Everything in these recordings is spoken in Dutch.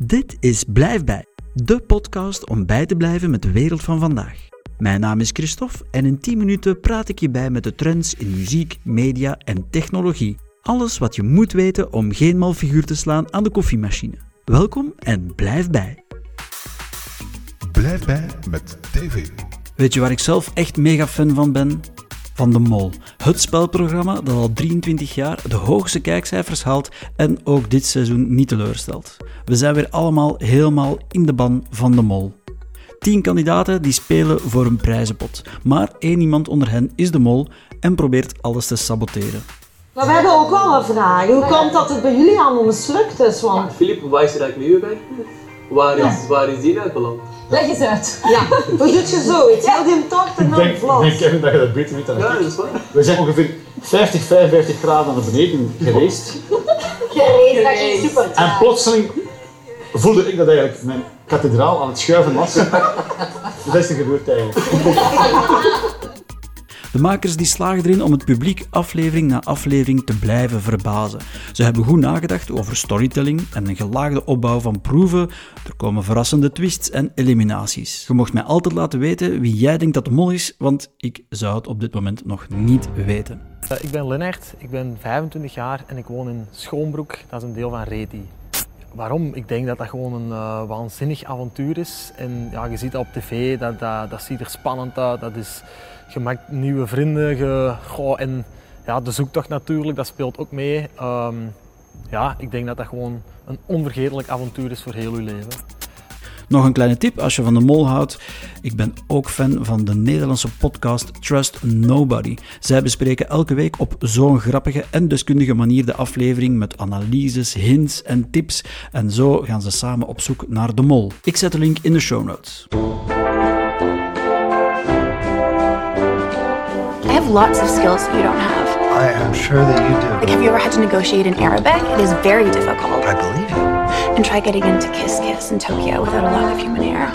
Dit is Blijf bij, de podcast om bij te blijven met de wereld van vandaag. Mijn naam is Christophe en in 10 minuten praat ik je bij met de trends in muziek, media en technologie. Alles wat je moet weten om geen mal figuur te slaan aan de koffiemachine. Welkom en blijf bij. Blijf bij met TV. Weet je waar ik zelf echt mega fan van ben? Van De Mol. Het spelprogramma dat al 23 jaar de hoogste kijkcijfers haalt en ook dit seizoen niet teleurstelt. We zijn weer allemaal helemaal in de ban van De Mol. Tien kandidaten die spelen voor een prijzenpot. Maar één iemand onder hen is De Mol en probeert alles te saboteren. Maar we hebben ook wel een vraag. Hoe komt dat het bij jullie allemaal mislukt is? Want Filip, waar is er eigenlijk mee gewerkt? Waar is, waar is die uit beland? leg eens uit. Ja, hoe doe je zoiets? Heel die tocht en Ik dan denk, ik vlot. denk Kevin dat je dat beter weet dan Ja, ik. dat is waar. We zijn ongeveer 50, 55 graden naar beneden geweest. Gereed, dat ging super En plotseling voelde ik dat eigenlijk mijn kathedraal aan het schuiven was. Wat is er gebeurd eigenlijk? De makers die slagen erin om het publiek aflevering na aflevering te blijven verbazen. Ze hebben goed nagedacht over storytelling en een gelaagde opbouw van proeven. Er komen verrassende twists en eliminaties. Je mocht mij altijd laten weten wie jij denkt dat de mol is, want ik zou het op dit moment nog niet weten. Eh, Ik ben Lennart, ik ben 25 jaar en ik woon in Schoonbroek, dat is een deel van Reti. Waarom? Ik denk dat dat gewoon een eh, waanzinnig avontuur is. En ja, je ziet dat op tv, dat, dat, dat ziet er spannend uit. Dat is, je maakt nieuwe vrienden. Je, en ja, de zoektocht natuurlijk, dat speelt ook mee. Ehm, ja, ik denk dat dat gewoon een onvergetelijk avontuur is voor heel je leven. Nog een kleine tip als je van de mol houdt. Ik ben ook fan van de Nederlandse podcast Trust Nobody. Zij bespreken elke week op zo'n grappige en deskundige manier de aflevering met analyses, hints en tips. En zo gaan ze samen op zoek naar de mol. Ik zet de link in de show notes. Have lots of skills that you don't have. I am sure that you do. Like, have you ever had to negotiate in Arabic? It is very difficult. I believe you. And try getting into Kiss Kiss in Tokyo without a lot of human air.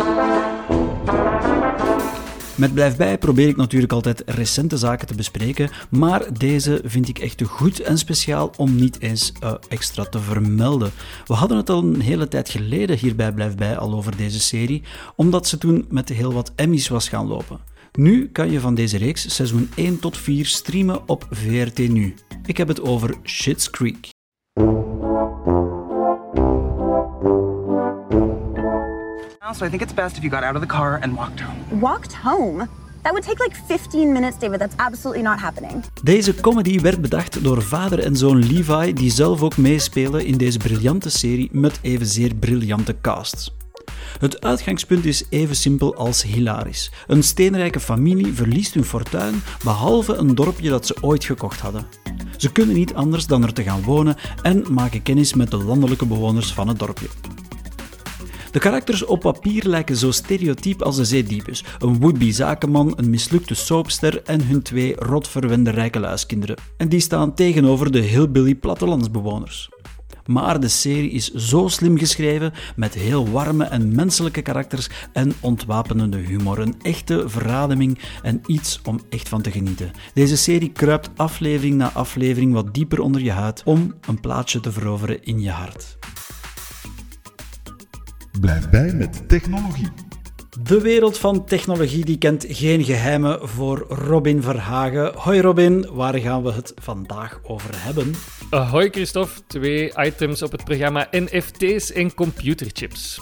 Met Blijf Bij probeer ik natuurlijk altijd recente zaken te bespreken, maar deze vind ik echt te goed en speciaal om niet eens eh, extra te vermelden. We hadden het al een hele tijd geleden hier bij Blijf Bij al over deze serie, omdat ze toen met heel wat Emmys was gaan lopen. Nu kan je van deze reeks seizoen 1 tot 4 streamen op VRT Nu. Ik heb het over Schitt's Creek. So I think it's best if you got out of the car and walked home. walked home. That would take like 15 minutes, David. That's absolutely not happening. Deze comedy werd bedacht door vader en zoon Levi, die zelf ook meespelen in deze briljante serie met evenzeer briljante casts. Het uitgangspunt is even simpel als hilarisch. Een steenrijke familie verliest hun fortuin, behalve een dorpje dat ze ooit gekocht hadden. Ze kunnen niet anders dan er te gaan wonen en maken kennis met de landelijke bewoners van het dorpje. De karakters op papier lijken zo stereotyp als de zeediepes. Een would-be zakenman, een mislukte soapster en hun twee rotverwende rijke luiskinderen. En die staan tegenover de hillbilly plattelandsbewoners. Maar de serie is zo slim geschreven, met heel warme en menselijke karakters en ontwapenende humor. Een echte verademing en iets om echt van te genieten. Deze serie kruipt aflevering na aflevering wat dieper onder je huid om een plaatsje te veroveren in je hart. Blijf bij met technologie. De wereld van technologie die kent geen geheimen voor Robin Verhagen. Hoi Robin, waar gaan we het vandaag over hebben? Hoi Christophe, twee items op het programma NFT's en computerchips.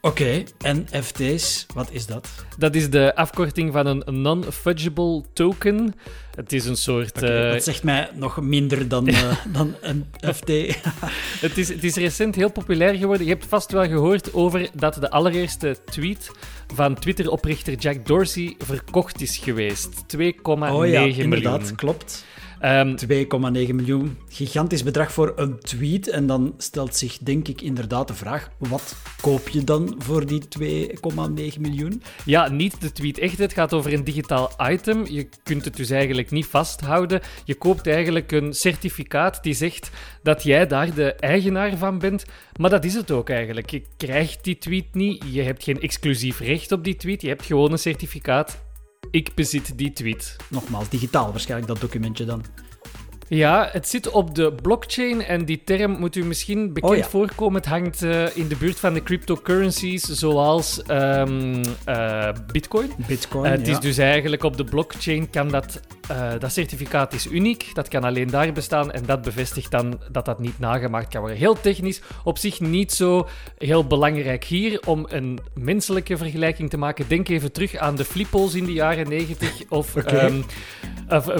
Oké, NFT's, wat is dat? Dat is de afkorting van een non-fungible token. Het is een soort. Eh, dat zegt mij nog minder dan, eh, dan een FT. het, is, het is recent heel populair geworden. Je hebt vast wel gehoord over dat de allereerste tweet van Twitter-oprichter Jack Dorsey verkocht is geweest. 2,9 oh ja, miljoen. inderdaad, klopt. Ehm, 2,9 miljoen. Gigantisch bedrag voor een tweet. En dan stelt zich denk ik inderdaad de vraag, wat koop je dan voor die 2,9 miljoen? Ja, niet de tweet echt. Het gaat over een digitaal item. Je kunt het dus eigenlijk niet vasthouden. Je koopt eigenlijk een certificaat die zegt dat jij daar de eigenaar van bent. Maar dat is het ook eigenlijk. Je krijgt die tweet niet. Je hebt geen exclusief recht op die tweet. Je hebt gewoon een certificaat. Ik bezit die tweet. Nogmaals, digitaal waarschijnlijk dat documentje dan. Ja, het zit op de blockchain en die term moet u misschien bekend Oh ja. voorkomen. Het hangt eh, in de buurt van de cryptocurrencies zoals ehm, eh, Bitcoin. Bitcoin, Eh, het ja. is dus eigenlijk op de blockchain kan dat, dat certificaat is uniek. Dat kan alleen daar bestaan en dat bevestigt dan dat dat niet nagemaakt kan worden. Heel technisch, op zich niet zo heel belangrijk hier. Om een menselijke vergelijking te maken, denk even terug aan de flippo's in de jaren 90 of Oké. ehm, of,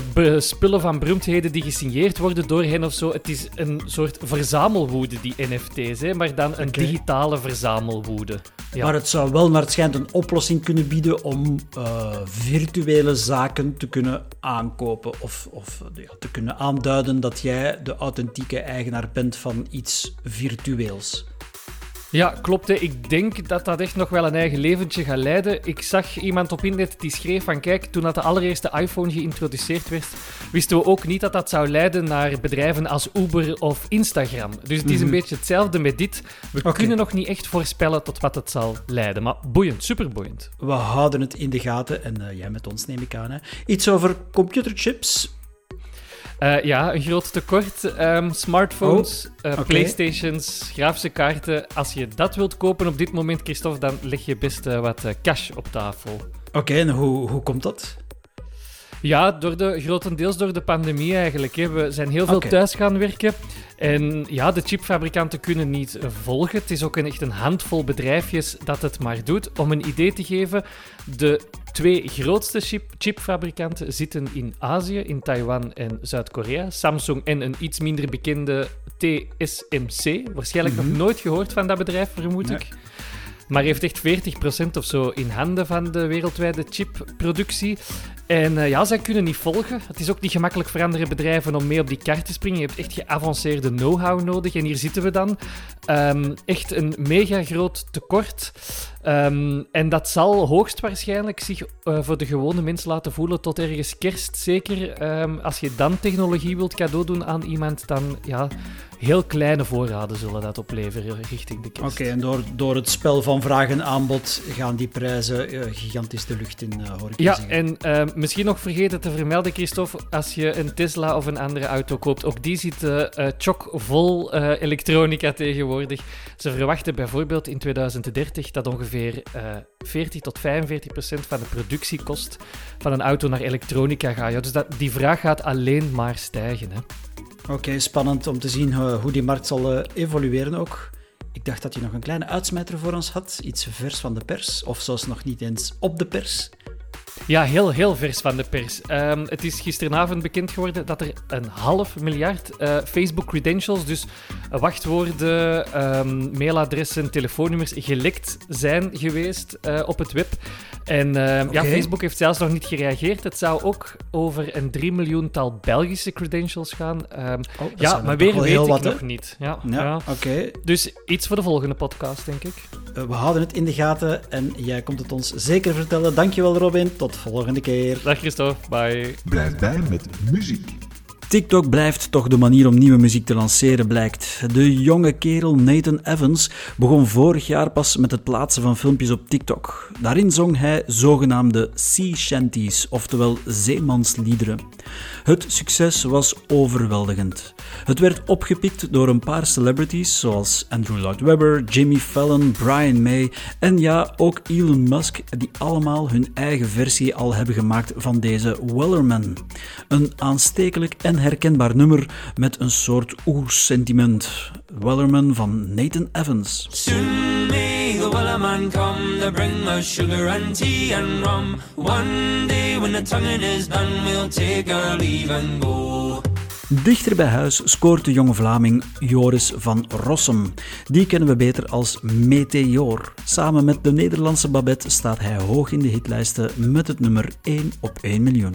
spullen van beroemdheden die gesigneerd worden door hen of zo. Het is een soort verzamelwoede, die NFT's, hè, maar dan een digitale verzamelwoede. Ja. Maar het zou wel naar het schijnt een oplossing kunnen bieden om eh, virtuele zaken te kunnen aankopen of, of ja, te kunnen aanduiden dat jij de authentieke eigenaar bent van iets virtueels. Ja, klopt. Hè. Ik denk dat dat echt nog wel een eigen leventje gaat leiden. Ik zag iemand op internet die schreef van kijk, toen dat de allereerste iPhone geïntroduceerd werd, wisten we ook niet dat dat zou leiden naar bedrijven als Uber of Instagram. Dus het is een Mhm. beetje hetzelfde met dit. We kunnen nog niet echt voorspellen tot wat het zal leiden. Maar boeiend, superboeiend. We houden het in de gaten en eh, jij met ons neem ik aan. Hè. Iets over computerchips. Eh, ja, een groot tekort. Ehm, smartphones, Oh, eh, playstations, grafische kaarten. Als je dat wilt kopen op dit moment, Christophe, dan leg je best eh, wat cash op tafel. Oké, en hoe, hoe komt dat? Ja, door de, grotendeels door de pandemie eigenlijk. Hè. We zijn heel veel thuis gaan werken. En ja, de chipfabrikanten kunnen niet volgen. Het is ook een, echt een handvol bedrijfjes dat het maar doet. Om een idee te geven, de twee grootste chip, chipfabrikanten zitten in Azië, in Taiwan en Zuid-Korea. Samsung en een iets minder bekende TSMC. Waarschijnlijk Mhm. nog nooit gehoord van dat bedrijf, vermoed Nee. ik. Maar heeft echt 40% of zo in handen van de wereldwijde chipproductie. En eh, ja, zij kunnen niet volgen. Het is ook niet gemakkelijk voor andere bedrijven om mee op die kaart te springen. Je hebt echt geavanceerde know-how nodig. En hier zitten we dan. Ehm, echt een mega groot tekort. Ehm, en dat zal hoogstwaarschijnlijk zich eh, voor de gewone mens laten voelen tot ergens kerst. Zeker Ehm, als je dan technologie wilt cadeau doen aan iemand, dan ja, heel kleine voorraden zullen dat opleveren richting de kerst. Oké, en door, door het spel van vraag en aanbod gaan die prijzen eh, gigantisch de lucht in, eh, hoor ik Ja, zeggen. en eh, misschien nog vergeten te vermelden, Christophe, als je een Tesla of een andere auto koopt, ook die eh chock-vol elektronica tegenwoordig. Ze verwachten bijvoorbeeld in 2030 dat ongeveer eh 40 tot 45 procent van de productiekost van een auto naar elektronica gaat. Ja, dus dat, die vraag gaat alleen maar stijgen. Oké, spannend om te zien eh, hoe die markt zal eh, evolueren ook. Ik dacht dat je nog een kleine uitsmijter voor ons had. Iets vers van de pers, of zelfs nog niet eens op de pers. Ja, heel, heel vers van de pers. Ehm, het is gisteravond bekend geworden dat er een half miljard eh, Facebook-credentials, dus wachtwoorden, ehm, mailadressen, telefoonnummers, gelekt zijn geweest eh, op het web. En ehm, ja. Facebook heeft zelfs nog niet gereageerd. Het zou ook over een 3 miljoental Belgische credentials gaan. Oh, dat ja, maar weer weet heel ik wat, nog niet. Ja, Ja. Dus iets voor de volgende podcast, denk ik. Eh, we houden het in de gaten en jij komt het ons zeker vertellen. Dankjewel Robin, tot volgende keer. Dag Christophe, bye. Blijf bij met muziek. TikTok blijft toch de manier om nieuwe muziek te lanceren, blijkt. De jonge kerel Nathan Evans begon vorig jaar pas met het plaatsen van filmpjes op TikTok. Daarin zong hij zogenaamde sea shanties, oftewel zeemansliederen. Het succes was overweldigend. Het werd opgepikt door een paar celebrities zoals Andrew Lloyd Webber, Jimmy Fallon, Brian May en ja, ook Elon Musk, die allemaal hun eigen versie al hebben gemaakt van deze Wellerman. Een aanstekelijk en herkenbaar nummer met een soort oersentiment. Wellerman van Nathan Evans. Soon may the wellerman come to bring us sugar and tea and rum. One day when the tonguing is done, we'll take our leave and go. Dichter bij huis scoort de jonge Vlaming Joris van Rossum. Die kennen we beter als Meteor. Samen met de Nederlandse Babette staat hij hoog in de hitlijsten met het nummer 1 op 1 miljoen.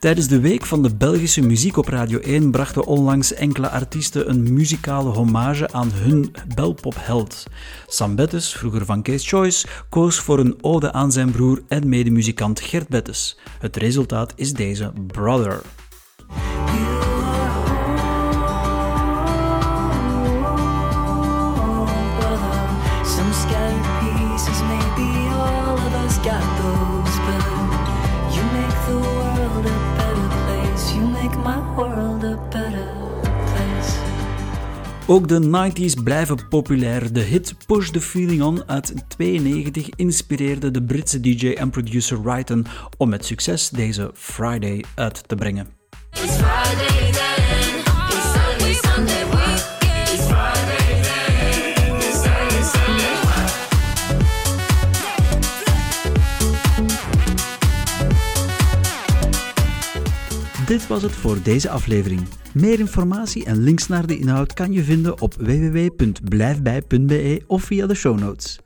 Tijdens de week van de Belgische muziek op Radio 1 brachten onlangs enkele artiesten een muzikale hommage aan hun belpopheld. Sam Bettes, vroeger van Case Choice, koos voor een ode aan zijn broer en medemuzikant Gert Bettes. Het resultaat is deze Brother. Ook de 90s blijven populair. De hit Push the Feeling On uit 92 inspireerde de Britse DJ en producer Wrighton om met succes deze Friday uit te brengen. Dit was het voor deze aflevering. Meer informatie en links naar de inhoud kan je vinden op www.blijfbij.be of via de show notes.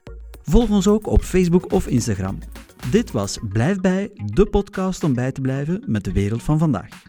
Volg ons ook op Facebook of Instagram. Dit was Blijf bij, de podcast om bij te blijven met de wereld van vandaag.